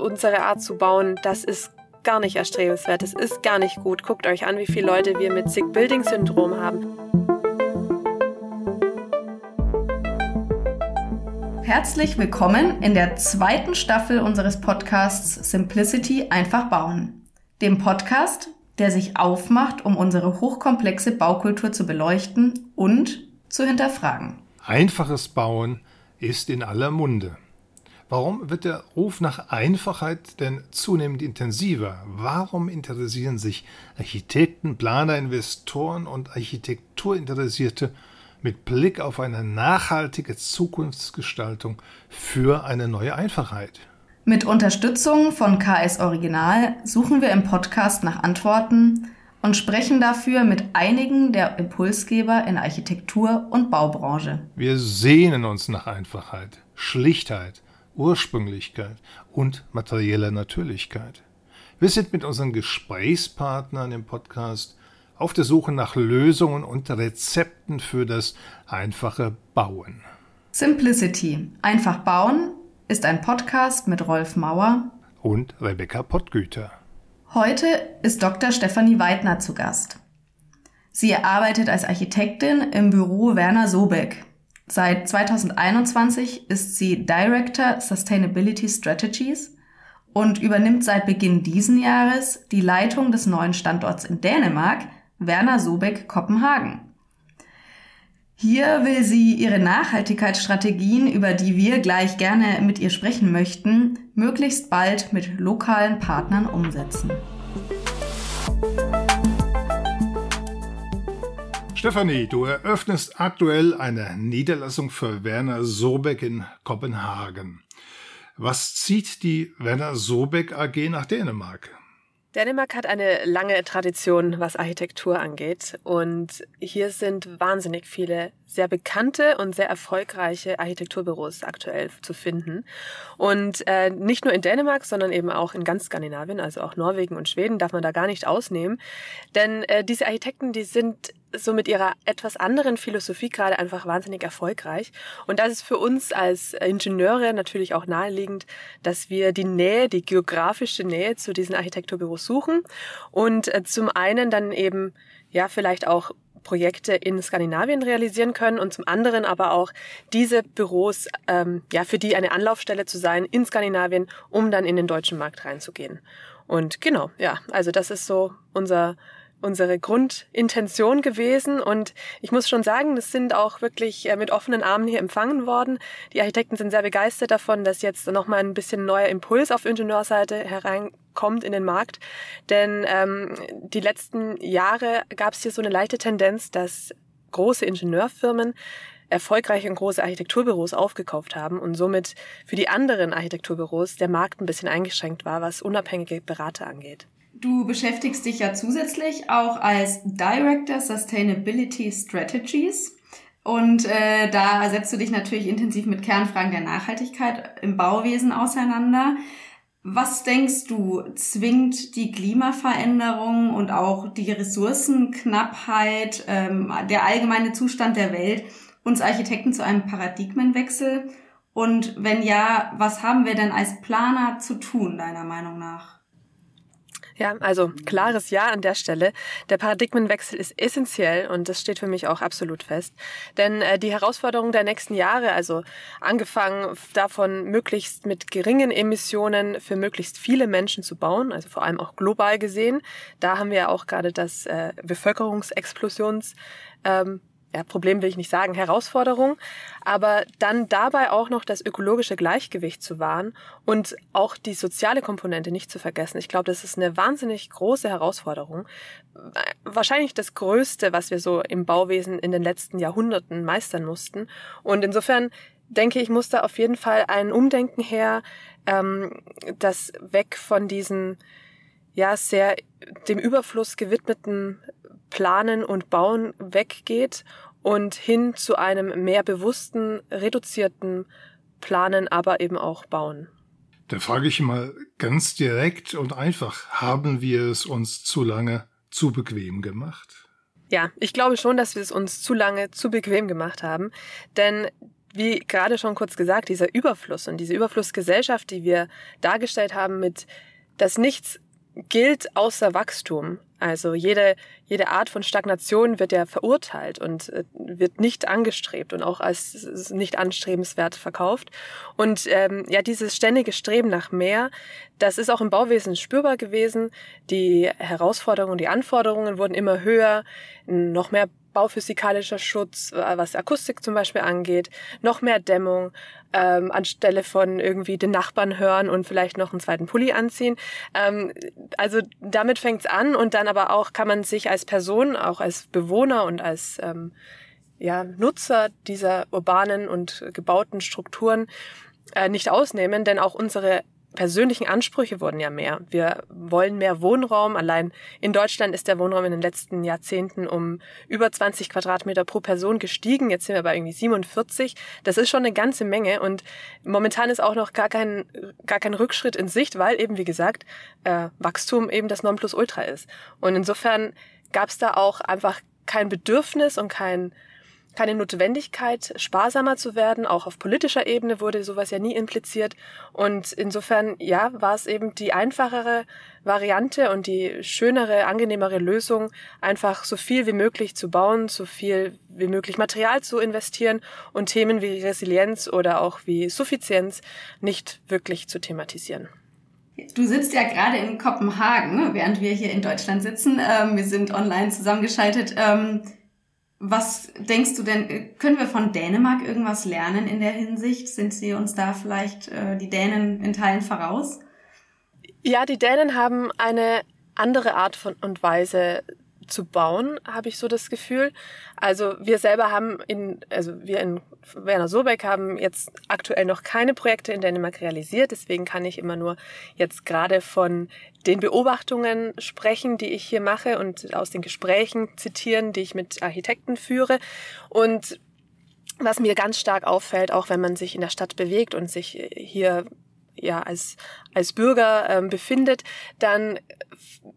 unsere Art zu bauen, das ist gar nicht erstrebenswert. Das ist gar nicht gut. Guckt euch an, wie viele Leute wir mit Sick Building Syndrom haben. Herzlich willkommen in der zweiten Staffel unseres Podcasts Simplicity einfach bauen. Dem Podcast, der sich aufmacht, um unsere hochkomplexe Baukultur zu beleuchten und zu hinterfragen. Einfaches Bauen ist in aller Munde. Warum wird der Ruf nach Einfachheit denn zunehmend intensiver? Warum interessieren sich Architekten, Planer, Investoren und Architekturinteressierte mit Blick auf eine nachhaltige Zukunftsgestaltung für eine neue Einfachheit? Mit Unterstützung von KS Original suchen wir im Podcast nach Antworten und sprechen dafür mit einigen der Impulsgeber in Architektur und Baubranche. Wir sehnen uns nach Einfachheit, Schlichtheit, Ursprünglichkeit und materieller Natürlichkeit. Wir sind mit unseren Gesprächspartnern im Podcast auf der Suche nach Lösungen und Rezepten für das einfache Bauen. Simplicity, einfach bauen, ist ein Podcast mit Rolf Mauer und Rebecca Pottgüter. Heute ist Dr. Stefanie Weidner zu Gast. Sie arbeitet als Architektin im Büro Werner Sobeck Seit 2021 ist sie Director Sustainability Strategies und übernimmt seit Beginn diesen Jahres die Leitung des neuen Standorts in Dänemark, Werner Sobeck Kopenhagen. Hier will sie ihre Nachhaltigkeitsstrategien, über die wir gleich gerne mit ihr sprechen möchten, möglichst bald mit lokalen Partnern umsetzen. Stefanie, du eröffnest aktuell eine Niederlassung für Werner Sobeck in Kopenhagen. Was zieht die Werner Sobeck AG nach Dänemark? Dänemark hat eine lange Tradition, was Architektur angeht. Und hier sind wahnsinnig viele sehr bekannte und sehr erfolgreiche Architekturbüros aktuell zu finden. Und äh, nicht nur in Dänemark, sondern eben auch in ganz Skandinavien, also auch Norwegen und Schweden darf man da gar nicht ausnehmen. Denn äh, diese Architekten, die sind so mit ihrer etwas anderen Philosophie gerade einfach wahnsinnig erfolgreich. Und das ist für uns als Ingenieure natürlich auch naheliegend, dass wir die Nähe, die geografische Nähe zu diesen Architekturbüros suchen und äh, zum einen dann eben ja vielleicht auch Projekte in Skandinavien realisieren können und zum anderen aber auch diese Büros, ähm, ja, für die eine Anlaufstelle zu sein in Skandinavien, um dann in den deutschen Markt reinzugehen. Und genau, ja, also das ist so unser unsere Grundintention gewesen. Und ich muss schon sagen, das sind auch wirklich äh, mit offenen Armen hier empfangen worden. Die Architekten sind sehr begeistert davon, dass jetzt nochmal ein bisschen neuer Impuls auf Ingenieurseite hereinkommt in den Markt. Denn ähm, die letzten Jahre gab es hier so eine leichte Tendenz, dass große Ingenieurfirmen erfolgreiche und große Architekturbüros aufgekauft haben und somit für die anderen Architekturbüros der Markt ein bisschen eingeschränkt war, was unabhängige Berater angeht. Du beschäftigst dich ja zusätzlich auch als Director Sustainability Strategies. Und äh, da setzt du dich natürlich intensiv mit Kernfragen der Nachhaltigkeit im Bauwesen auseinander. Was denkst du, zwingt die Klimaveränderung und auch die Ressourcenknappheit, ähm, der allgemeine Zustand der Welt uns Architekten zu einem Paradigmenwechsel? Und wenn ja, was haben wir denn als Planer zu tun, deiner Meinung nach? Ja, also klares Ja an der Stelle. Der Paradigmenwechsel ist essentiell und das steht für mich auch absolut fest. Denn äh, die Herausforderungen der nächsten Jahre, also angefangen davon, möglichst mit geringen Emissionen für möglichst viele Menschen zu bauen, also vor allem auch global gesehen, da haben wir ja auch gerade das äh, Bevölkerungsexplosions ähm, ja, Problem will ich nicht sagen, Herausforderung, aber dann dabei auch noch das ökologische Gleichgewicht zu wahren und auch die soziale Komponente nicht zu vergessen. Ich glaube, das ist eine wahnsinnig große Herausforderung. Wahrscheinlich das Größte, was wir so im Bauwesen in den letzten Jahrhunderten meistern mussten. Und insofern denke ich, muss da auf jeden Fall ein Umdenken her, ähm, das weg von diesen ja sehr dem Überfluss gewidmeten Planen und Bauen weggeht und hin zu einem mehr bewussten, reduzierten Planen, aber eben auch Bauen. Da frage ich mal ganz direkt und einfach, haben wir es uns zu lange zu bequem gemacht? Ja, ich glaube schon, dass wir es uns zu lange zu bequem gemacht haben, denn wie gerade schon kurz gesagt, dieser Überfluss und diese Überflussgesellschaft, die wir dargestellt haben mit, dass nichts gilt außer Wachstum. Also jede, jede Art von Stagnation wird ja verurteilt und äh, wird nicht angestrebt und auch als nicht anstrebenswert verkauft. Und ähm, ja, dieses ständige Streben nach mehr, das ist auch im Bauwesen spürbar gewesen. Die Herausforderungen und die Anforderungen wurden immer höher, noch mehr bauphysikalischer Schutz, was Akustik zum Beispiel angeht, noch mehr Dämmung, ähm, anstelle von irgendwie den Nachbarn hören und vielleicht noch einen zweiten Pulli anziehen. Ähm, also damit fängt's an und dann aber auch kann man sich als Person, auch als Bewohner und als ähm, ja, Nutzer dieser urbanen und gebauten Strukturen äh, nicht ausnehmen, denn auch unsere persönlichen Ansprüche wurden ja mehr. Wir wollen mehr Wohnraum. Allein in Deutschland ist der Wohnraum in den letzten Jahrzehnten um über 20 Quadratmeter pro Person gestiegen. Jetzt sind wir bei irgendwie 47. Das ist schon eine ganze Menge und momentan ist auch noch gar kein, gar kein Rückschritt in Sicht, weil eben, wie gesagt, äh, Wachstum eben das Nonplusultra ist. Und insofern gab es da auch einfach kein Bedürfnis und kein keine Notwendigkeit, sparsamer zu werden. Auch auf politischer Ebene wurde sowas ja nie impliziert. Und insofern, ja, war es eben die einfachere Variante und die schönere, angenehmere Lösung, einfach so viel wie möglich zu bauen, so viel wie möglich Material zu investieren und Themen wie Resilienz oder auch wie Suffizienz nicht wirklich zu thematisieren. Du sitzt ja gerade in Kopenhagen, während wir hier in Deutschland sitzen. Ähm, wir sind online zusammengeschaltet. Was denkst du denn, können wir von Dänemark irgendwas lernen in der Hinsicht? Sind sie uns da vielleicht äh, die Dänen in Teilen voraus? Ja, die Dänen haben eine andere Art von und Weise zu bauen, habe ich so das Gefühl. Also wir selber haben in, also wir in Werner Sobeck haben jetzt aktuell noch keine Projekte in Dänemark realisiert, deswegen kann ich immer nur jetzt gerade von den Beobachtungen sprechen, die ich hier mache und aus den Gesprächen zitieren, die ich mit Architekten führe. Und was mir ganz stark auffällt, auch wenn man sich in der Stadt bewegt und sich hier ja als als Bürger ähm, befindet, dann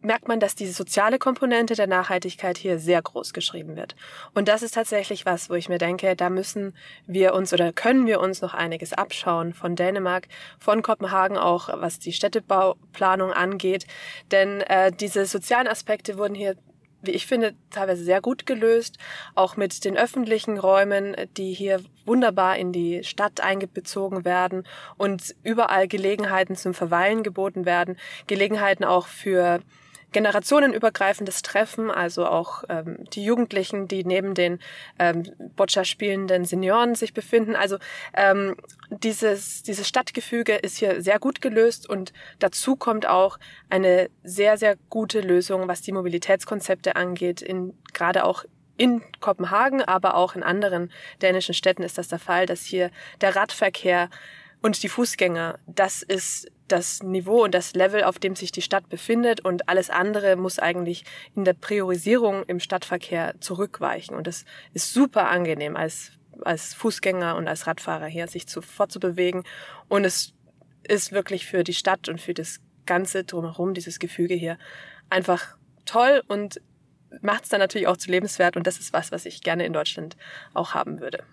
merkt man, dass diese soziale Komponente der Nachhaltigkeit hier sehr groß geschrieben wird. Und das ist tatsächlich was, wo ich mir denke, da müssen wir uns oder können wir uns noch einiges abschauen von Dänemark, von Kopenhagen auch, was die Städtebauplanung angeht. Denn äh, diese sozialen Aspekte wurden hier wie ich finde, teilweise sehr gut gelöst, auch mit den öffentlichen Räumen, die hier wunderbar in die Stadt eingezogen werden und überall Gelegenheiten zum Verweilen geboten werden, Gelegenheiten auch für generationenübergreifendes Treffen, also auch ähm, die Jugendlichen, die neben den ähm, Boccia spielenden Senioren sich befinden. Also ähm, dieses, dieses Stadtgefüge ist hier sehr gut gelöst und dazu kommt auch eine sehr, sehr gute Lösung, was die Mobilitätskonzepte angeht, in, gerade auch in Kopenhagen, aber auch in anderen dänischen Städten ist das der Fall, dass hier der Radverkehr und die Fußgänger, das ist das Niveau und das Level, auf dem sich die Stadt befindet und alles andere muss eigentlich in der Priorisierung im Stadtverkehr zurückweichen. Und das ist super angenehm als, als Fußgänger und als Radfahrer hier sich zu, fortzubewegen. Und es ist wirklich für die Stadt und für das Ganze drumherum, dieses Gefüge hier, einfach toll und macht es dann natürlich auch zu lebenswert. Und das ist was, was ich gerne in Deutschland auch haben würde.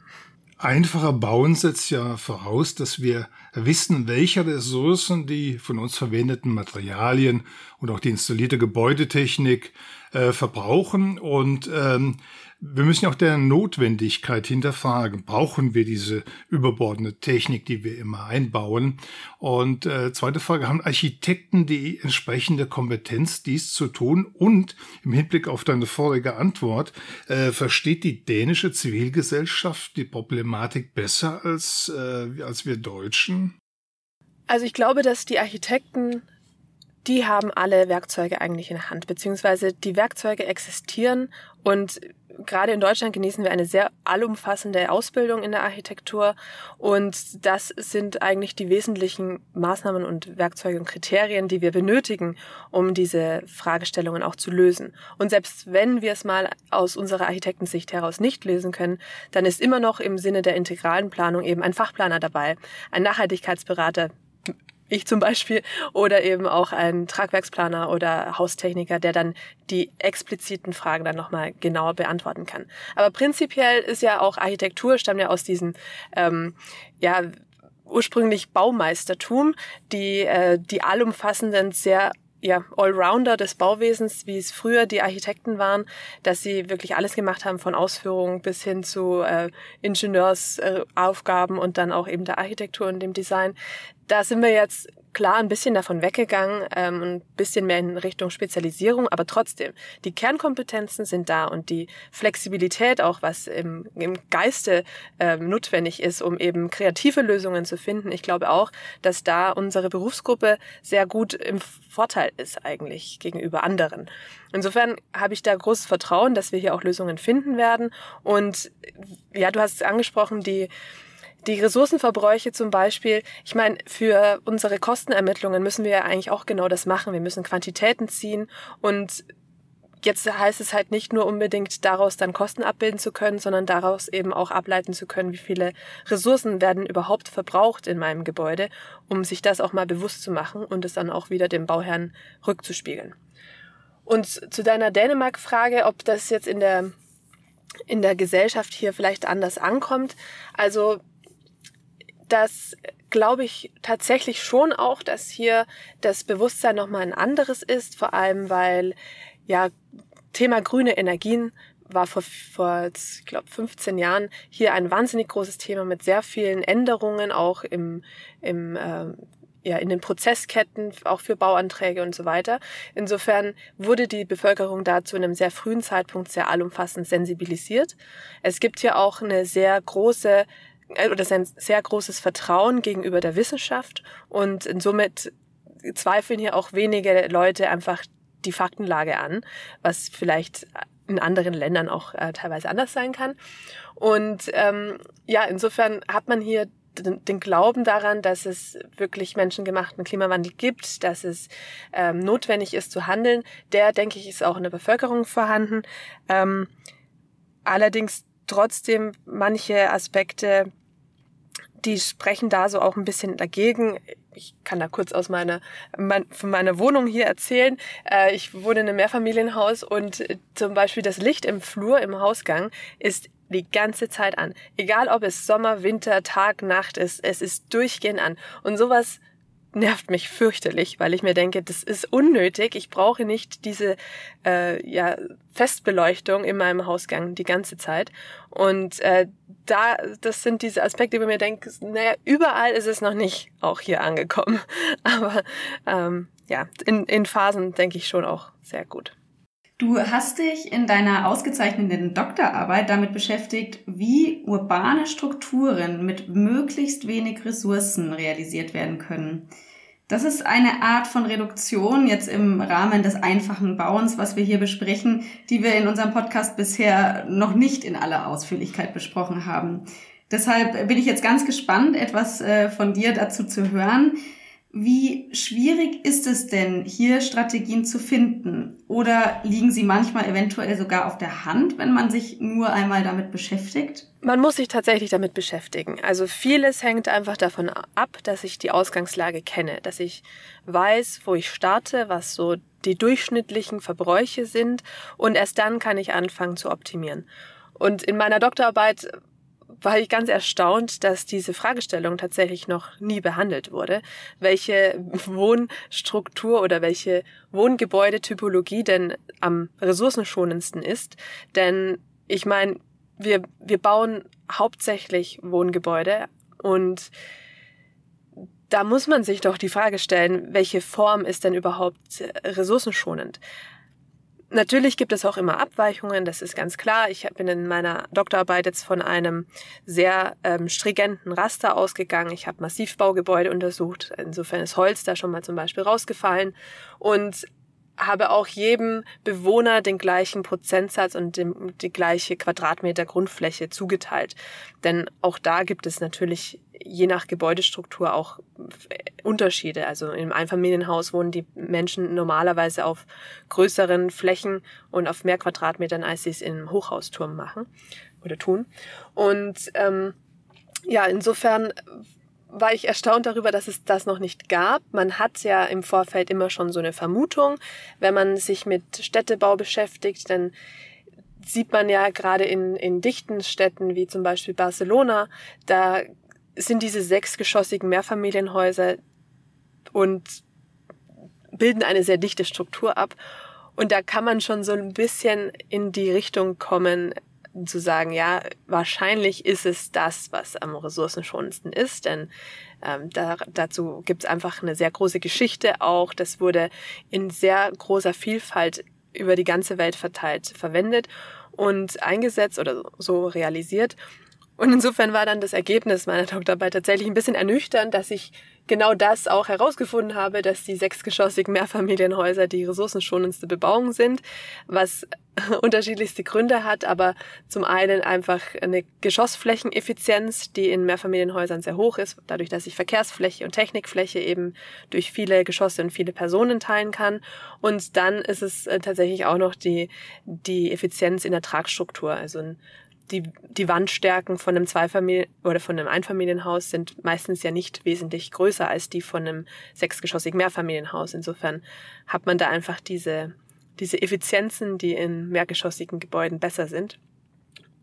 Einfacher Bauen setzt ja voraus, dass wir wissen, welche Ressourcen die von uns verwendeten Materialien und auch die installierte Gebäudetechnik äh, verbrauchen. Und ähm, wir müssen auch der Notwendigkeit hinterfragen. Brauchen wir diese überbordende Technik, die wir immer einbauen? Und äh, zweite Frage, haben Architekten die entsprechende Kompetenz, dies zu tun? Und im Hinblick auf deine vorige Antwort, äh, versteht die dänische Zivilgesellschaft die Problematik besser als, äh, als wir Deutschen? Also ich glaube, dass die Architekten die haben alle Werkzeuge eigentlich in der Hand, beziehungsweise die Werkzeuge existieren und gerade in Deutschland genießen wir eine sehr allumfassende Ausbildung in der Architektur und das sind eigentlich die wesentlichen Maßnahmen und Werkzeuge und Kriterien, die wir benötigen, um diese Fragestellungen auch zu lösen. Und selbst wenn wir es mal aus unserer Architektensicht heraus nicht lösen können, dann ist immer noch im Sinne der integralen Planung eben ein Fachplaner dabei, ein Nachhaltigkeitsberater, ich zum Beispiel, oder eben auch ein Tragwerksplaner oder Haustechniker, der dann die expliziten Fragen dann nochmal genauer beantworten kann. Aber prinzipiell ist ja auch Architektur, stammt ja aus diesem, ähm, ja, ursprünglich Baumeistertum, die, äh, die allumfassenden, sehr ja, Allrounder des Bauwesens, wie es früher die Architekten waren, dass sie wirklich alles gemacht haben, von Ausführung bis hin zu äh, Ingenieursaufgaben äh, und dann auch eben der Architektur und dem Design. Da sind wir jetzt klar ein bisschen davon weggegangen, ähm, ein bisschen mehr in Richtung Spezialisierung, aber trotzdem, die Kernkompetenzen sind da und die Flexibilität auch, was im, im Geiste ähm, notwendig ist, um eben kreative Lösungen zu finden. Ich glaube auch, dass da unsere Berufsgruppe sehr gut im Vorteil ist eigentlich gegenüber anderen. Insofern habe ich da großes Vertrauen, dass wir hier auch Lösungen finden werden. Und ja, du hast es angesprochen, die die Ressourcenverbräuche zum Beispiel, ich meine, für unsere Kostenermittlungen müssen wir ja eigentlich auch genau das machen. Wir müssen Quantitäten ziehen und jetzt heißt es halt nicht nur unbedingt daraus dann Kosten abbilden zu können, sondern daraus eben auch ableiten zu können, wie viele Ressourcen werden überhaupt verbraucht in meinem Gebäude, um sich das auch mal bewusst zu machen und es dann auch wieder dem Bauherrn rückzuspiegeln. Und zu deiner Dänemark-Frage, ob das jetzt in der in der Gesellschaft hier vielleicht anders ankommt. Also das glaube ich tatsächlich schon auch, dass hier das Bewusstsein nochmal ein anderes ist, vor allem weil ja Thema grüne Energien war vor, vor ich glaube, 15 Jahren hier ein wahnsinnig großes Thema mit sehr vielen Änderungen, auch im, im äh, ja, in den Prozessketten, auch für Bauanträge und so weiter. Insofern wurde die Bevölkerung da zu einem sehr frühen Zeitpunkt sehr allumfassend sensibilisiert. Es gibt hier auch eine sehr große oder ist ein sehr großes Vertrauen gegenüber der Wissenschaft und somit zweifeln hier auch wenige Leute einfach die Faktenlage an, was vielleicht in anderen Ländern auch äh, teilweise anders sein kann. Und ähm, ja, insofern hat man hier den, den Glauben daran, dass es wirklich menschengemachten Klimawandel gibt, dass es ähm, notwendig ist zu handeln. Der, denke ich, ist auch in der Bevölkerung vorhanden. Ähm, allerdings trotzdem manche Aspekte die sprechen da so auch ein bisschen dagegen. Ich kann da kurz aus meiner, mein, von meiner Wohnung hier erzählen. Äh, ich wohne in einem Mehrfamilienhaus und zum Beispiel das Licht im Flur, im Hausgang, ist die ganze Zeit an. Egal ob es Sommer, Winter, Tag, Nacht ist, es ist durchgehend an. Und sowas nervt mich fürchterlich, weil ich mir denke, das ist unnötig. Ich brauche nicht diese äh, ja, Festbeleuchtung in meinem Hausgang die ganze Zeit. Und äh, da, das sind diese Aspekte, wo ich mir denke, naja, überall ist es noch nicht auch hier angekommen. Aber ähm, ja, in, in Phasen denke ich schon auch sehr gut. Du hast dich in deiner ausgezeichneten Doktorarbeit damit beschäftigt, wie urbane Strukturen mit möglichst wenig Ressourcen realisiert werden können. Das ist eine Art von Reduktion jetzt im Rahmen des einfachen Bauens, was wir hier besprechen, die wir in unserem Podcast bisher noch nicht in aller Ausführlichkeit besprochen haben. Deshalb bin ich jetzt ganz gespannt, etwas äh, von dir dazu zu hören. Wie schwierig ist es denn, hier Strategien zu finden? Oder liegen sie manchmal eventuell sogar auf der Hand, wenn man sich nur einmal damit beschäftigt? Man muss sich tatsächlich damit beschäftigen. Also vieles hängt einfach davon ab, dass ich die Ausgangslage kenne, dass ich weiß, wo ich starte, was so die durchschnittlichen Verbräuche sind und erst dann kann ich anfangen zu optimieren. Und in meiner Doktorarbeit war ich ganz erstaunt, dass diese Fragestellung tatsächlich noch nie behandelt wurde, welche Wohnstruktur oder welche Wohngebäudetypologie denn am ressourcenschonendsten ist. Denn ich meine, wir, wir bauen hauptsächlich Wohngebäude und da muss man sich doch die Frage stellen, welche Form ist denn überhaupt ressourcenschonend? Natürlich gibt es auch immer Abweichungen, das ist ganz klar. Ich bin in meiner Doktorarbeit jetzt von einem sehr ähm, stringenten Raster ausgegangen. Ich habe Massivbaugebäude untersucht. Insofern ist Holz da schon mal zum Beispiel rausgefallen. Und habe auch jedem Bewohner den gleichen Prozentsatz und dem, die gleiche Quadratmeter Grundfläche zugeteilt. Denn auch da gibt es natürlich je nach Gebäudestruktur auch Unterschiede. Also im Einfamilienhaus wohnen die Menschen normalerweise auf größeren Flächen und auf mehr Quadratmetern, als sie es im Hochhausturm machen oder tun. Und ähm, ja, insofern war ich erstaunt darüber, dass es das noch nicht gab. Man hat ja im Vorfeld immer schon so eine Vermutung. Wenn man sich mit Städtebau beschäftigt, dann sieht man ja gerade in, in dichten Städten wie zum Beispiel Barcelona, da sind diese sechsgeschossigen Mehrfamilienhäuser und bilden eine sehr dichte Struktur ab. Und da kann man schon so ein bisschen in die Richtung kommen, zu sagen, ja, wahrscheinlich ist es das, was am ressourcenschonendsten ist, denn ähm, da, dazu gibt es einfach eine sehr große Geschichte auch. Das wurde in sehr großer Vielfalt über die ganze Welt verteilt verwendet und eingesetzt oder so realisiert. Und insofern war dann das Ergebnis meiner Doktorarbeit tatsächlich ein bisschen ernüchternd, dass ich genau das auch herausgefunden habe, dass die sechsgeschossigen Mehrfamilienhäuser die ressourcenschonendste Bebauung sind, was unterschiedlichste Gründe hat, aber zum einen einfach eine Geschossflächeneffizienz, die in Mehrfamilienhäusern sehr hoch ist, dadurch, dass ich Verkehrsfläche und Technikfläche eben durch viele Geschosse und viele Personen teilen kann. Und dann ist es äh, tatsächlich auch noch die, die Effizienz in der Tragstruktur, also ein die, die Wandstärken von einem Zweifamilien- oder von einem Einfamilienhaus sind meistens ja nicht wesentlich größer als die von einem sechsgeschossigen Mehrfamilienhaus. Insofern hat man da einfach diese, diese Effizienzen, die in mehrgeschossigen Gebäuden besser sind.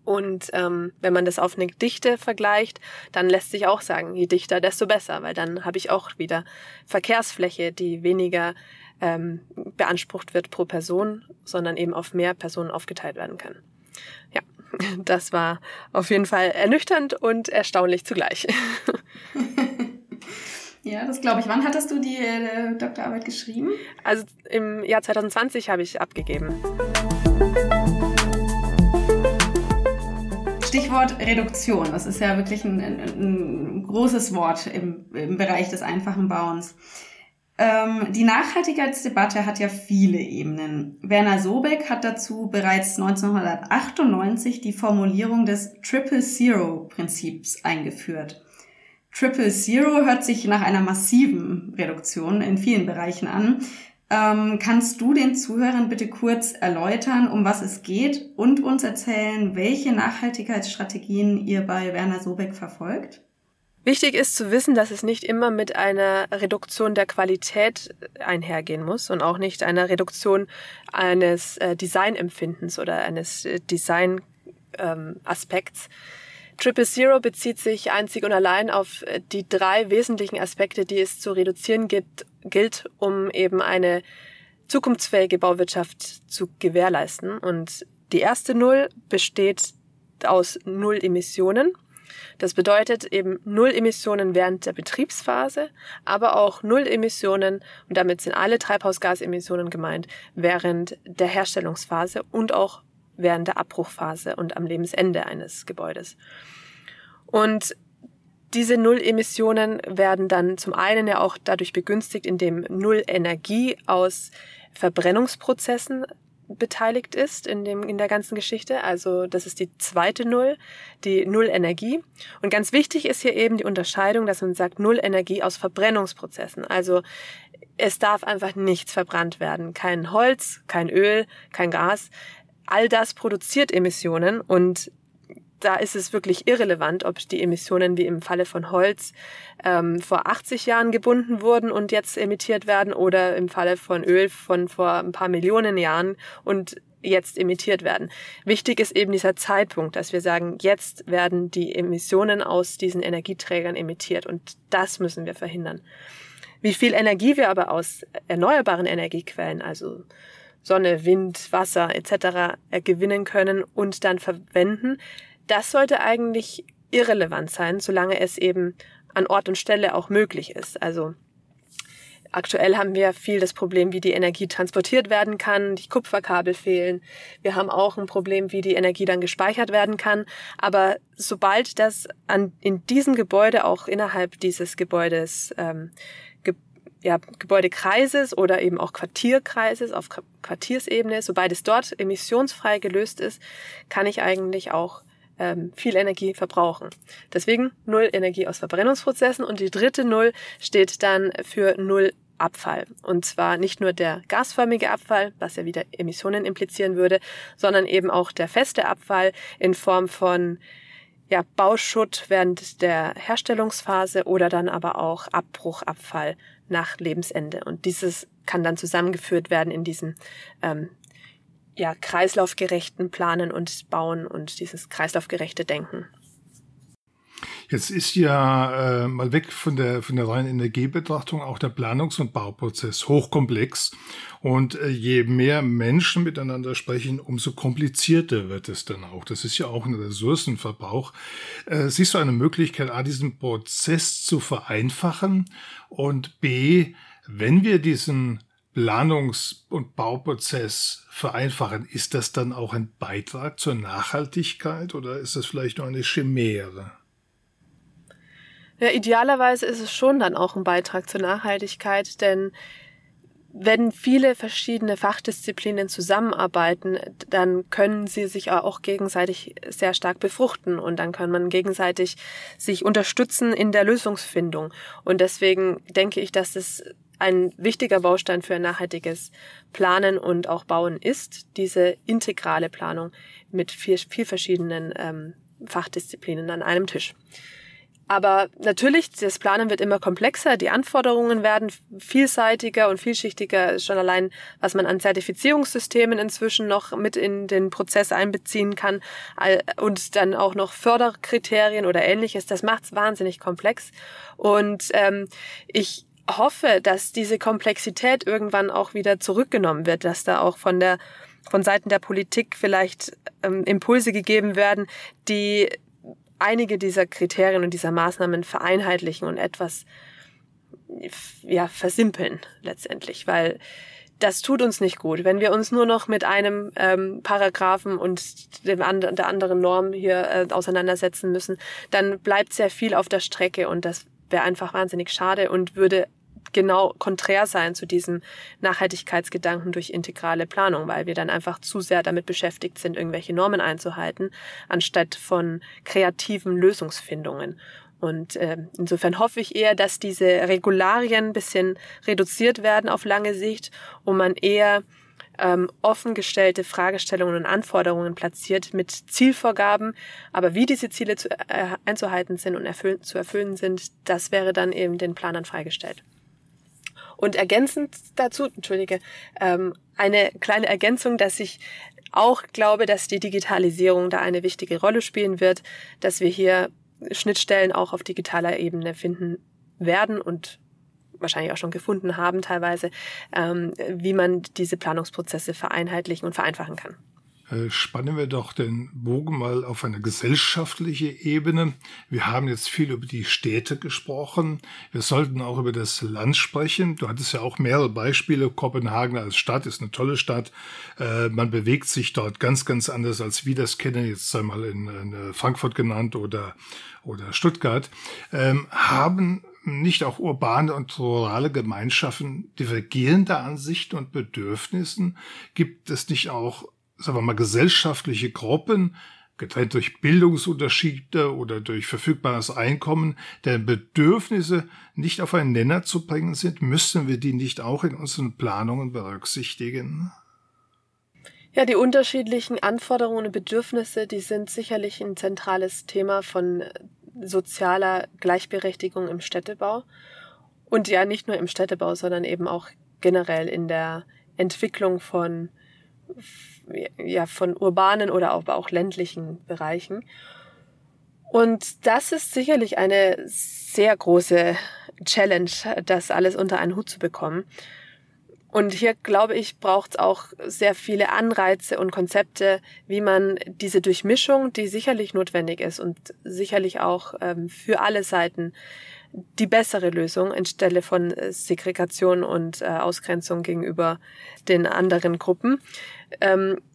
Und ähm, wenn man das auf eine Dichte vergleicht, dann lässt sich auch sagen, je dichter, desto besser, weil dann habe ich auch wieder Verkehrsfläche, die weniger ähm, beansprucht wird pro Person, sondern eben auf mehr Personen aufgeteilt werden kann. Ja, das war auf jeden Fall ernüchternd und erstaunlich zugleich. Ja, das glaube ich. Wann hattest du die äh, Doktorarbeit geschrieben? Also im Jahr 2020 habe ich abgegeben. Stichwort Reduktion. Das ist ja wirklich ein, ein, ein großes Wort im, im Bereich des einfachen Bauens. Ähm, die Nachhaltigkeitsdebatte hat ja viele Ebenen. Werner Sobeck hat dazu bereits 1998 die Formulierung des Triple Zero Prinzips eingeführt. Triple Zero hört sich nach einer massiven Reduktion in vielen Bereichen an. Ähm, kannst du den Zuhörern bitte kurz erläutern, um was es geht und uns erzählen, welche Nachhaltigkeitsstrategien ihr bei Werner Sobeck verfolgt? Wichtig ist zu wissen, dass es nicht immer mit einer Reduktion der Qualität einhergehen muss und auch nicht einer Reduktion eines äh, Designempfindens oder eines äh, Design-Aspekts. Ähm, Triple Zero bezieht sich einzig und allein auf äh, die drei wesentlichen Aspekte, die es zu reduzieren gibt, gilt, um eben eine zukunftsfähige Bauwirtschaft zu gewährleisten. Und die erste Null besteht aus Null Emissionen. Das bedeutet eben Null Emissionen während der Betriebsphase, aber auch Null Emissionen, und damit sind alle Treibhausgasemissionen gemeint, während der Herstellungsphase und auch während der Abbruchphase und am Lebensende eines Gebäudes. Und diese Null-Emissionen werden dann zum einen ja auch dadurch begünstigt, indem Null Energie aus Verbrennungsprozessen beteiligt ist in dem, in der ganzen Geschichte. Also, das ist die zweite Null, die Null Energie. Und ganz wichtig ist hier eben die Unterscheidung, dass man sagt Null Energie aus Verbrennungsprozessen. Also, es darf einfach nichts verbrannt werden. Kein Holz, kein Öl, kein Gas. All das produziert Emissionen und da ist es wirklich irrelevant, ob die Emissionen wie im Falle von Holz ähm, vor 80 Jahren gebunden wurden und jetzt emittiert werden oder im Falle von Öl von vor ein paar Millionen Jahren und jetzt emittiert werden. Wichtig ist eben dieser Zeitpunkt, dass wir sagen, jetzt werden die Emissionen aus diesen Energieträgern emittiert und das müssen wir verhindern. Wie viel Energie wir aber aus erneuerbaren Energiequellen, also Sonne, Wind, Wasser etc. gewinnen können und dann verwenden, das sollte eigentlich irrelevant sein, solange es eben an Ort und Stelle auch möglich ist. Also Aktuell haben wir viel das Problem, wie die Energie transportiert werden kann, die Kupferkabel fehlen. Wir haben auch ein Problem, wie die Energie dann gespeichert werden kann. Aber sobald das an, in diesem Gebäude, auch innerhalb dieses Gebäudes, ähm, ja, Gebäudekreises oder eben auch Quartierkreises auf Quartiersebene, sobald es dort emissionsfrei gelöst ist, kann ich eigentlich auch ähm, viel Energie verbrauchen. Deswegen Null Energie aus Verbrennungsprozessen und die dritte Null steht dann für Null Abfall. Und zwar nicht nur der gasförmige Abfall, was ja wieder Emissionen implizieren würde, sondern eben auch der feste Abfall in Form von ja, Bauschutt während der Herstellungsphase oder dann aber auch Abbruch, Abfall nach Lebensende. Und dieses kann dann zusammengeführt werden in diesem ähm, ja, kreislaufgerechten Planen und Bauen und dieses kreislaufgerechte Denken. Jetzt ist ja äh, mal weg von der von der reinen Energiebetrachtung auch der Planungs- und Bauprozess hochkomplex und äh, je mehr Menschen miteinander sprechen, umso komplizierter wird es dann auch. Das ist ja auch ein Ressourcenverbrauch. Äh, siehst du eine Möglichkeit, A, diesen Prozess zu vereinfachen und B, wenn wir diesen Planungs- und Bauprozess vereinfachen, ist das dann auch ein Beitrag zur Nachhaltigkeit oder ist das vielleicht nur eine Chimäre? Ja, idealerweise ist es schon dann auch ein Beitrag zur Nachhaltigkeit, denn wenn viele verschiedene Fachdisziplinen zusammenarbeiten, dann können sie sich auch gegenseitig sehr stark befruchten und dann kann man gegenseitig sich unterstützen in der Lösungsfindung. Und deswegen denke ich, dass es ein wichtiger Baustein für ein nachhaltiges Planen und auch Bauen ist, diese integrale Planung mit vier, vier verschiedenen ähm, Fachdisziplinen an einem Tisch. Aber natürlich, das Planen wird immer komplexer, die Anforderungen werden vielseitiger und vielschichtiger, schon allein, was man an Zertifizierungssystemen inzwischen noch mit in den Prozess einbeziehen kann und dann auch noch Förderkriterien oder ähnliches, das macht es wahnsinnig komplex. Und ähm, ich hoffe, dass diese Komplexität irgendwann auch wieder zurückgenommen wird, dass da auch von der von Seiten der Politik vielleicht ähm, Impulse gegeben werden, die einige dieser Kriterien und dieser Maßnahmen vereinheitlichen und etwas ja versimpeln letztendlich, weil das tut uns nicht gut. Wenn wir uns nur noch mit einem ähm, Paragraphen und dem and der anderen Norm hier äh, auseinandersetzen müssen, dann bleibt sehr viel auf der Strecke und das wäre einfach wahnsinnig schade und würde genau konträr sein zu diesem Nachhaltigkeitsgedanken durch integrale Planung, weil wir dann einfach zu sehr damit beschäftigt sind, irgendwelche Normen einzuhalten, anstatt von kreativen Lösungsfindungen. Und äh, insofern hoffe ich eher, dass diese Regularien ein bisschen reduziert werden auf lange Sicht und man eher ähm, offen gestellte Fragestellungen und Anforderungen platziert mit Zielvorgaben. Aber wie diese Ziele zu, äh, einzuhalten sind und erfüllen, zu erfüllen sind, das wäre dann eben den Planern freigestellt. Und ergänzend dazu, entschuldige, ähm, eine kleine Ergänzung, dass ich auch glaube, dass die Digitalisierung da eine wichtige Rolle spielen wird, dass wir hier Schnittstellen auch auf digitaler Ebene finden werden und wahrscheinlich auch schon gefunden haben teilweise, ähm, wie man diese Planungsprozesse vereinheitlichen und vereinfachen kann. Äh, spannen wir doch den Bogen mal auf eine gesellschaftliche Ebene. Wir haben jetzt viel über die Städte gesprochen. Wir sollten auch über das Land sprechen. Du hattest ja auch mehrere Beispiele. Kopenhagen als Stadt ist eine tolle Stadt. Äh, man bewegt sich dort ganz, ganz anders, als wir das kennen. Jetzt einmal in, in Frankfurt genannt oder, oder Stuttgart. Ähm, haben nicht auch urbane und rurale Gemeinschaften divergierende Ansichten und Bedürfnissen? Gibt es nicht auch sagen wir mal, gesellschaftliche Gruppen, getrennt durch Bildungsunterschiede oder durch verfügbares Einkommen, deren Bedürfnisse nicht auf einen Nenner zu bringen sind, müssen wir die nicht auch in unseren Planungen berücksichtigen? Ja, die unterschiedlichen Anforderungen und Bedürfnisse, die sind sicherlich ein zentrales Thema von sozialer Gleichberechtigung im Städtebau. Und ja, nicht nur im Städtebau, sondern eben auch generell in der Entwicklung von ja, von urbanen oder aber auch ländlichen Bereichen. Und das ist sicherlich eine sehr große Challenge, das alles unter einen Hut zu bekommen. Und hier, glaube ich, braucht es auch sehr viele Anreize und Konzepte, wie man diese Durchmischung, die sicherlich notwendig ist und sicherlich auch ähm, für alle Seiten die bessere Lösung anstelle von Segregation und äh, Ausgrenzung gegenüber den anderen Gruppen,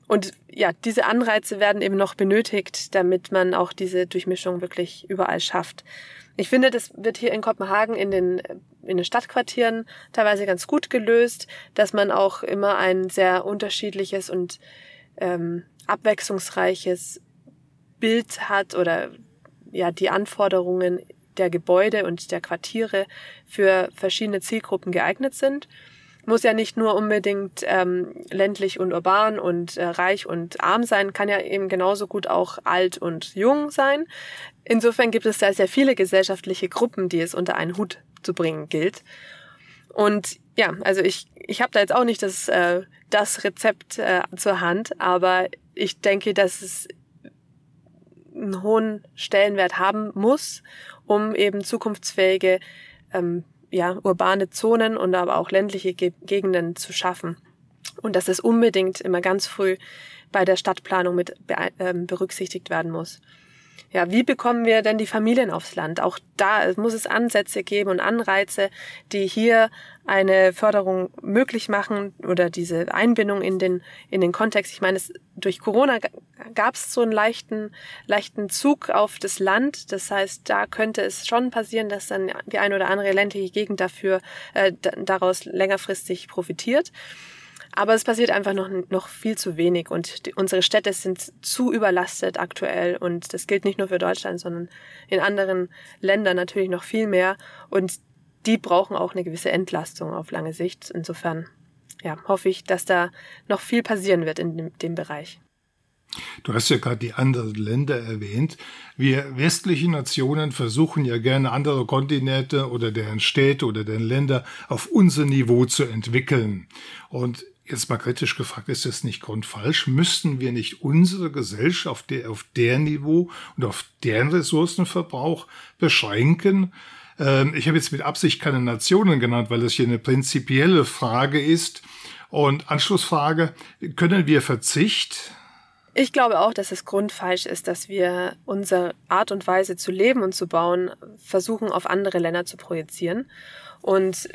und ja, diese Anreize werden eben noch benötigt, damit man auch diese Durchmischung wirklich überall schafft. Ich finde, das wird hier in Kopenhagen in den, in den Stadtquartieren teilweise ganz gut gelöst, dass man auch immer ein sehr unterschiedliches und ähm, abwechslungsreiches Bild hat oder ja, die Anforderungen der Gebäude und der Quartiere für verschiedene Zielgruppen geeignet sind. Muss ja nicht nur unbedingt ähm, ländlich und urban und äh, reich und arm sein, kann ja eben genauso gut auch alt und jung sein. Insofern gibt es da sehr viele gesellschaftliche Gruppen, die es unter einen Hut zu bringen gilt. Und ja, also ich, ich habe da jetzt auch nicht das, äh, das Rezept äh, zur Hand, aber ich denke, dass es einen hohen Stellenwert haben muss, um eben zukunftsfähige ähm, ja, urbane Zonen und aber auch ländliche Ge Gegenden zu schaffen. Und dass es unbedingt immer ganz früh bei der Stadtplanung mit be äh, berücksichtigt werden muss ja, wie bekommen wir denn die Familien aufs Land? Auch da muss es Ansätze geben und Anreize, die hier eine Förderung möglich machen oder diese Einbindung in den, in den Kontext. Ich meine, es, durch Corona gab es so einen leichten, leichten Zug auf das Land. Das heißt, da könnte es schon passieren, dass dann die eine oder andere ländliche Gegend dafür, äh, daraus längerfristig profitiert. Aber es passiert einfach noch, noch viel zu wenig und die, unsere Städte sind zu überlastet aktuell und das gilt nicht nur für Deutschland, sondern in anderen Ländern natürlich noch viel mehr und die brauchen auch eine gewisse Entlastung auf lange Sicht. Insofern ja, hoffe ich, dass da noch viel passieren wird in dem, dem Bereich. Du hast ja gerade die anderen Länder erwähnt. Wir westliche Nationen versuchen ja gerne andere Kontinente oder deren Städte oder deren Länder auf unser Niveau zu entwickeln. Und jetzt mal kritisch gefragt, ist das nicht grundfalsch? Müssten wir nicht unsere Gesellschaft auf der, auf der Niveau und auf deren Ressourcenverbrauch beschränken? Ähm, ich habe jetzt mit Absicht keine Nationen genannt, weil das hier eine prinzipielle Frage ist. Und Anschlussfrage, können wir Verzicht ich glaube auch, dass es grundfalsch ist, dass wir unsere Art und Weise zu leben und zu bauen versuchen, auf andere Länder zu projizieren. Und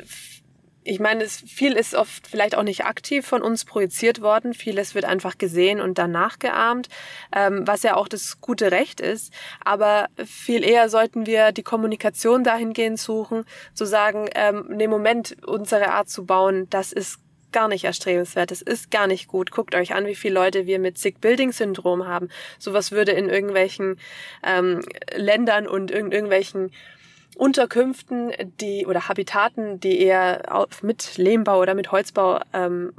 ich meine, es, viel ist oft vielleicht auch nicht aktiv von uns projiziert worden. Vieles wird einfach gesehen und dann nachgeahmt, ähm, was ja auch das gute Recht ist. Aber viel eher sollten wir die Kommunikation dahingehend suchen, zu sagen, ähm, nee, Moment, unsere Art zu bauen, das ist gar nicht erstrebenswert. Das ist gar nicht gut. Guckt euch an, wie viele Leute wir mit Sick-Building-Syndrom haben. Sowas würde in irgendwelchen ähm, Ländern und in irgendwelchen Unterkünften, die oder Habitaten, die eher mit Lehmbau oder mit Holzbau ähm,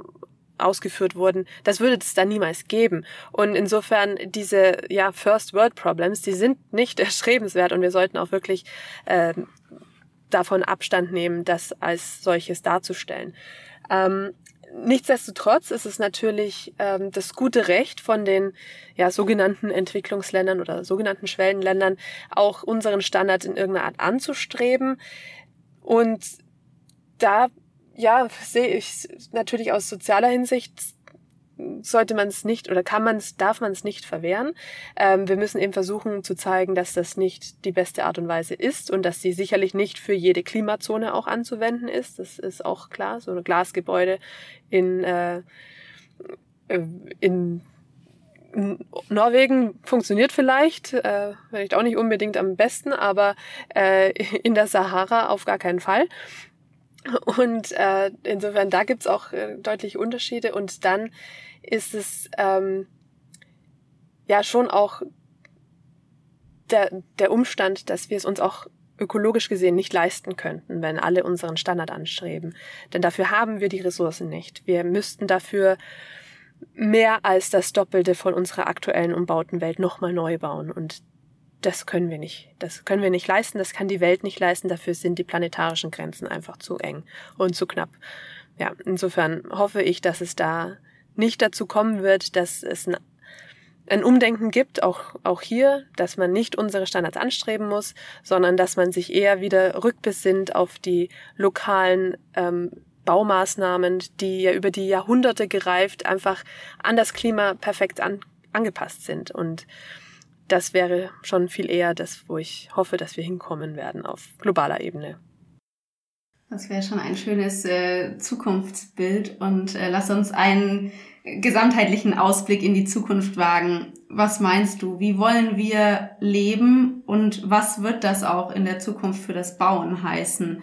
ausgeführt wurden, das würde es da niemals geben. Und insofern diese ja First World Problems, die sind nicht erstrebenswert und wir sollten auch wirklich äh, davon Abstand nehmen, das als solches darzustellen. Ähm, nichtsdestotrotz ist es natürlich ähm, das gute Recht von den ja, sogenannten Entwicklungsländern oder sogenannten Schwellenländern, auch unseren Standard in irgendeiner Art anzustreben. Und da ja, sehe ich natürlich aus sozialer Hinsicht sollte man es nicht oder kann man es, darf man es nicht verwehren. Ähm, wir müssen eben versuchen zu zeigen, dass das nicht die beste Art und Weise ist und dass sie sicherlich nicht für jede Klimazone auch anzuwenden ist. Das ist auch klar. So ein Glasgebäude in, äh, äh in Norwegen funktioniert vielleicht, äh, vielleicht auch nicht unbedingt am besten, aber äh, in der Sahara auf gar keinen Fall. Und äh, insofern, da gibt's auch äh, deutliche Unterschiede. Und dann ist es ähm, ja schon auch der, der Umstand, dass wir es uns auch ökologisch gesehen nicht leisten könnten, wenn alle unseren Standard anstreben. Denn dafür haben wir die Ressourcen nicht. Wir müssten dafür mehr als das Doppelte von unserer aktuellen umbauten Welt nochmal neu bauen. Und das können wir nicht. Das können wir nicht leisten, das kann die Welt nicht leisten. Dafür sind die planetarischen Grenzen einfach zu eng und zu knapp. Ja, insofern hoffe ich, dass es da nicht dazu kommen wird, dass es ein, ein Umdenken gibt, auch, auch hier, dass man nicht unsere Standards anstreben muss, sondern dass man sich eher wieder rückbesinnt auf die lokalen ähm, Baumaßnahmen, die ja über die Jahrhunderte gereift einfach an das Klima perfekt an, angepasst sind. Und das wäre schon viel eher das, wo ich hoffe, dass wir hinkommen werden auf globaler Ebene. Das wäre schon ein schönes äh, Zukunftsbild und äh, lass uns einen gesamtheitlichen Ausblick in die Zukunft wagen. Was meinst du? Wie wollen wir leben und was wird das auch in der Zukunft für das Bauen heißen?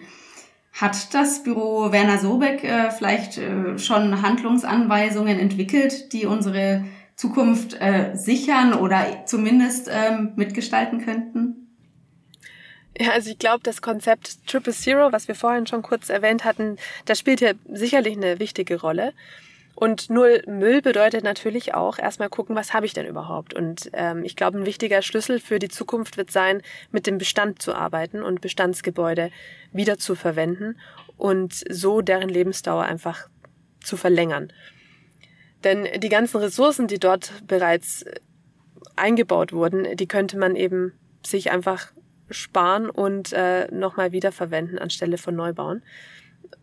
Hat das Büro Werner Sobeck äh, vielleicht äh, schon Handlungsanweisungen entwickelt, die unsere Zukunft äh, sichern oder zumindest ähm, mitgestalten könnten? Ja, also ich glaube, das Konzept Triple Zero, was wir vorhin schon kurz erwähnt hatten, das spielt hier sicherlich eine wichtige Rolle. Und null Müll bedeutet natürlich auch erstmal gucken, was habe ich denn überhaupt. Und ähm, ich glaube, ein wichtiger Schlüssel für die Zukunft wird sein, mit dem Bestand zu arbeiten und Bestandsgebäude wieder zu verwenden und so deren Lebensdauer einfach zu verlängern. Denn die ganzen Ressourcen, die dort bereits eingebaut wurden, die könnte man eben sich einfach sparen und äh, nochmal wiederverwenden anstelle von Neubauen.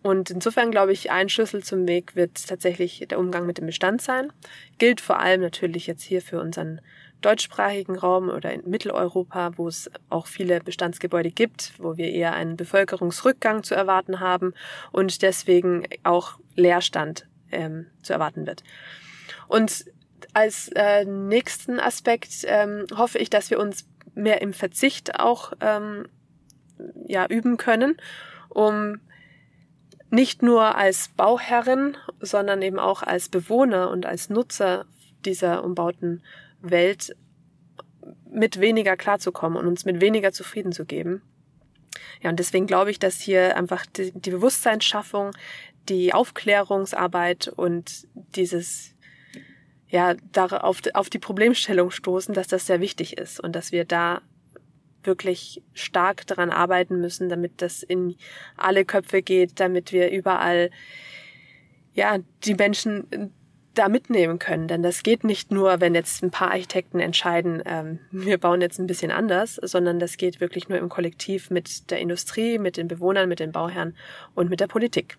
Und insofern glaube ich, ein Schlüssel zum Weg wird tatsächlich der Umgang mit dem Bestand sein. Gilt vor allem natürlich jetzt hier für unseren deutschsprachigen Raum oder in Mitteleuropa, wo es auch viele Bestandsgebäude gibt, wo wir eher einen Bevölkerungsrückgang zu erwarten haben und deswegen auch Leerstand ähm, zu erwarten wird. Und als äh, nächsten Aspekt ähm, hoffe ich, dass wir uns mehr im Verzicht auch ähm, ja, üben können, um nicht nur als Bauherrin, sondern eben auch als Bewohner und als Nutzer dieser umbauten Welt mit weniger klarzukommen und uns mit weniger zufrieden zu geben. Ja, und deswegen glaube ich, dass hier einfach die, die Bewusstseinsschaffung, die Aufklärungsarbeit und dieses ja, darauf, auf die Problemstellung stoßen, dass das sehr wichtig ist und dass wir da wirklich stark daran arbeiten müssen, damit das in alle Köpfe geht, damit wir überall ja die Menschen da mitnehmen können. Denn das geht nicht nur, wenn jetzt ein paar Architekten entscheiden, ähm, wir bauen jetzt ein bisschen anders, sondern das geht wirklich nur im Kollektiv mit der Industrie, mit den Bewohnern, mit den Bauherren und mit der Politik.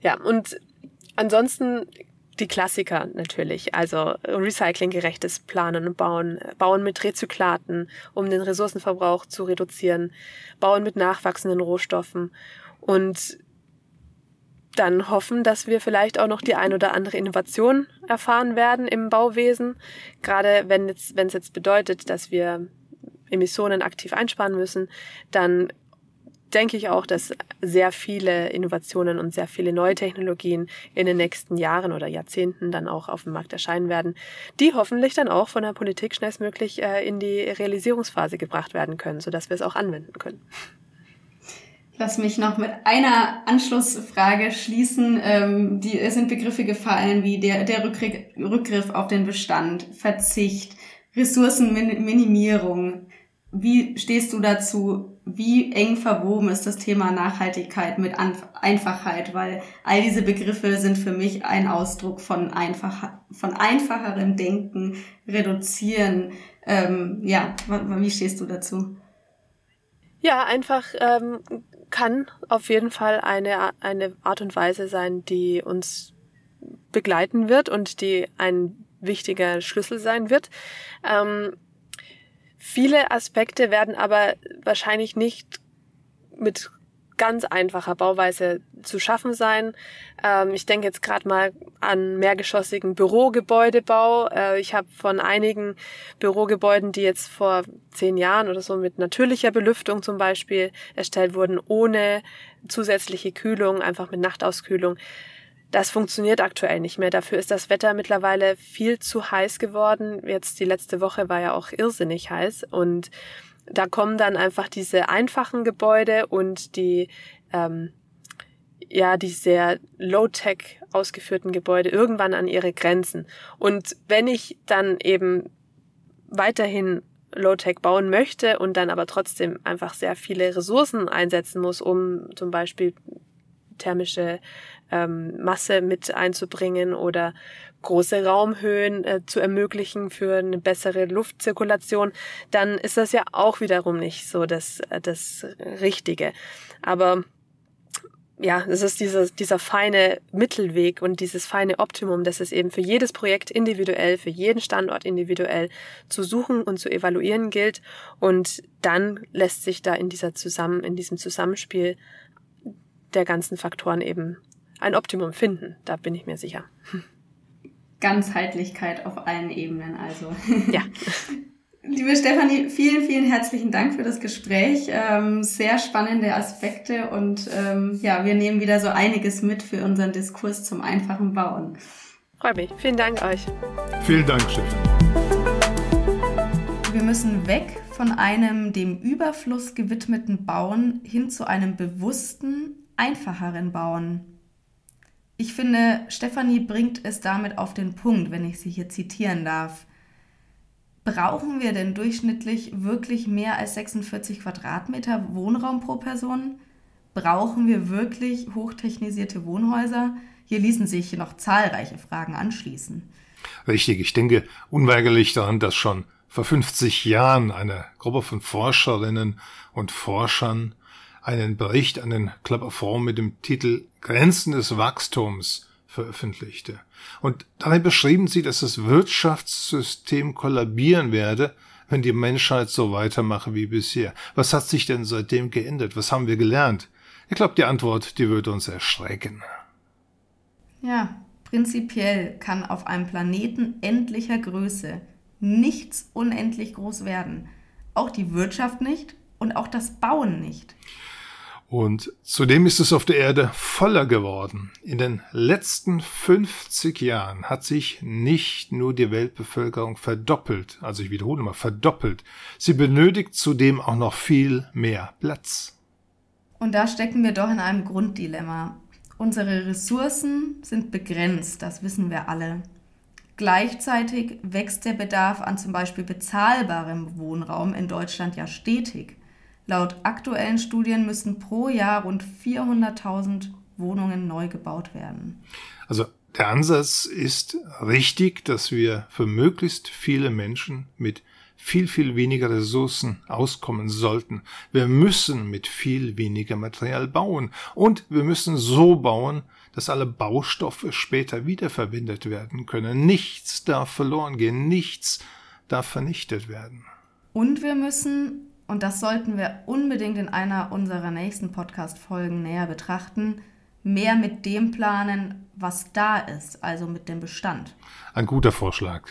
Ja, und ansonsten die Klassiker natürlich, also recyclinggerechtes Planen und Bauen, Bauen mit Rezyklaten, um den Ressourcenverbrauch zu reduzieren, Bauen mit nachwachsenden Rohstoffen und dann hoffen, dass wir vielleicht auch noch die ein oder andere Innovation erfahren werden im Bauwesen, gerade wenn es wenn es jetzt bedeutet, dass wir Emissionen aktiv einsparen müssen, dann denke ich auch, dass sehr viele Innovationen und sehr viele neue Technologien in den nächsten Jahren oder Jahrzehnten dann auch auf dem Markt erscheinen werden, die hoffentlich dann auch von der Politik schnellstmöglich äh, in die Realisierungsphase gebracht werden können, sodass wir es auch anwenden können. Lass mich noch mit einer Anschlussfrage schließen. Ähm, die, es sind Begriffe gefallen wie der, der Rückgriff auf den Bestand, Verzicht, Ressourcenminimierung. Wie stehst du dazu? Wie eng verwoben ist das Thema Nachhaltigkeit mit Einfachheit, weil all diese Begriffe sind für mich ein Ausdruck von, einfach, von einfacherem Denken, reduzieren. Ähm, ja, wie stehst du dazu? Ja, einfach ähm, kann auf jeden Fall eine, eine Art und Weise sein, die uns begleiten wird und die ein wichtiger Schlüssel sein wird. Ähm, Viele Aspekte werden aber wahrscheinlich nicht mit ganz einfacher Bauweise zu schaffen sein. Ähm, ich denke jetzt gerade mal an mehrgeschossigen Bürogebäudebau. Äh, ich habe von einigen Bürogebäuden, die jetzt vor zehn Jahren oder so mit natürlicher Belüftung zum Beispiel erstellt wurden, ohne zusätzliche Kühlung, einfach mit Nachtauskühlung, das funktioniert aktuell nicht mehr. Dafür ist das Wetter mittlerweile viel zu heiß geworden. Jetzt die letzte Woche war ja auch irrsinnig heiß und da kommen dann einfach diese einfachen Gebäude und die ähm, ja die sehr low-tech ausgeführten Gebäude irgendwann an ihre Grenzen. Und wenn ich dann eben weiterhin Low-Tech bauen möchte und dann aber trotzdem einfach sehr viele Ressourcen einsetzen muss, um zum Beispiel thermische ähm, Masse mit einzubringen oder große Raumhöhen äh, zu ermöglichen für eine bessere Luftzirkulation, dann ist das ja auch wiederum nicht so das, äh, das Richtige. Aber ja, es ist dieser, dieser feine Mittelweg und dieses feine Optimum, das es eben für jedes Projekt individuell, für jeden Standort individuell zu suchen und zu evaluieren gilt. Und dann lässt sich da in dieser zusammen, in diesem Zusammenspiel der ganzen Faktoren eben ein Optimum finden. Da bin ich mir sicher. Ganzheitlichkeit auf allen Ebenen, also. Ja. Liebe Stefanie, vielen, vielen herzlichen Dank für das Gespräch. Ähm, sehr spannende Aspekte und ähm, ja, wir nehmen wieder so einiges mit für unseren Diskurs zum einfachen Bauen. Freue mich. Vielen Dank euch. Vielen Dank, Stefanie. müssen weg von einem dem Überfluss gewidmeten Bauen hin zu einem bewussten, einfacheren Bauen. Ich finde, Stefanie bringt es damit auf den Punkt, wenn ich sie hier zitieren darf. Brauchen wir denn durchschnittlich wirklich mehr als 46 Quadratmeter Wohnraum pro Person? Brauchen wir wirklich hochtechnisierte Wohnhäuser? Hier ließen sich noch zahlreiche Fragen anschließen. Richtig, ich denke unweigerlich daran, dass schon vor 50 Jahren eine Gruppe von Forscherinnen und Forschern einen Bericht an den Club of Rome mit dem Titel Grenzen des Wachstums veröffentlichte. Und darin beschrieben sie, dass das Wirtschaftssystem kollabieren werde, wenn die Menschheit so weitermache wie bisher. Was hat sich denn seitdem geändert? Was haben wir gelernt? Ich glaube, die Antwort, die wird uns erschrecken. Ja, prinzipiell kann auf einem Planeten endlicher Größe nichts unendlich groß werden. Auch die Wirtschaft nicht und auch das Bauen nicht. Und zudem ist es auf der Erde voller geworden. In den letzten 50 Jahren hat sich nicht nur die Weltbevölkerung verdoppelt, also ich wiederhole mal, verdoppelt. Sie benötigt zudem auch noch viel mehr Platz. Und da stecken wir doch in einem Grunddilemma. Unsere Ressourcen sind begrenzt, das wissen wir alle. Gleichzeitig wächst der Bedarf an zum Beispiel bezahlbarem Wohnraum in Deutschland ja stetig. Laut aktuellen Studien müssen pro Jahr rund 400.000 Wohnungen neu gebaut werden. Also der Ansatz ist richtig, dass wir für möglichst viele Menschen mit viel, viel weniger Ressourcen auskommen sollten. Wir müssen mit viel weniger Material bauen und wir müssen so bauen, dass alle Baustoffe später wiederverwendet werden können. Nichts darf verloren gehen, nichts darf vernichtet werden. Und wir müssen und das sollten wir unbedingt in einer unserer nächsten Podcast-Folgen näher betrachten, mehr mit dem planen, was da ist, also mit dem Bestand. Ein guter Vorschlag.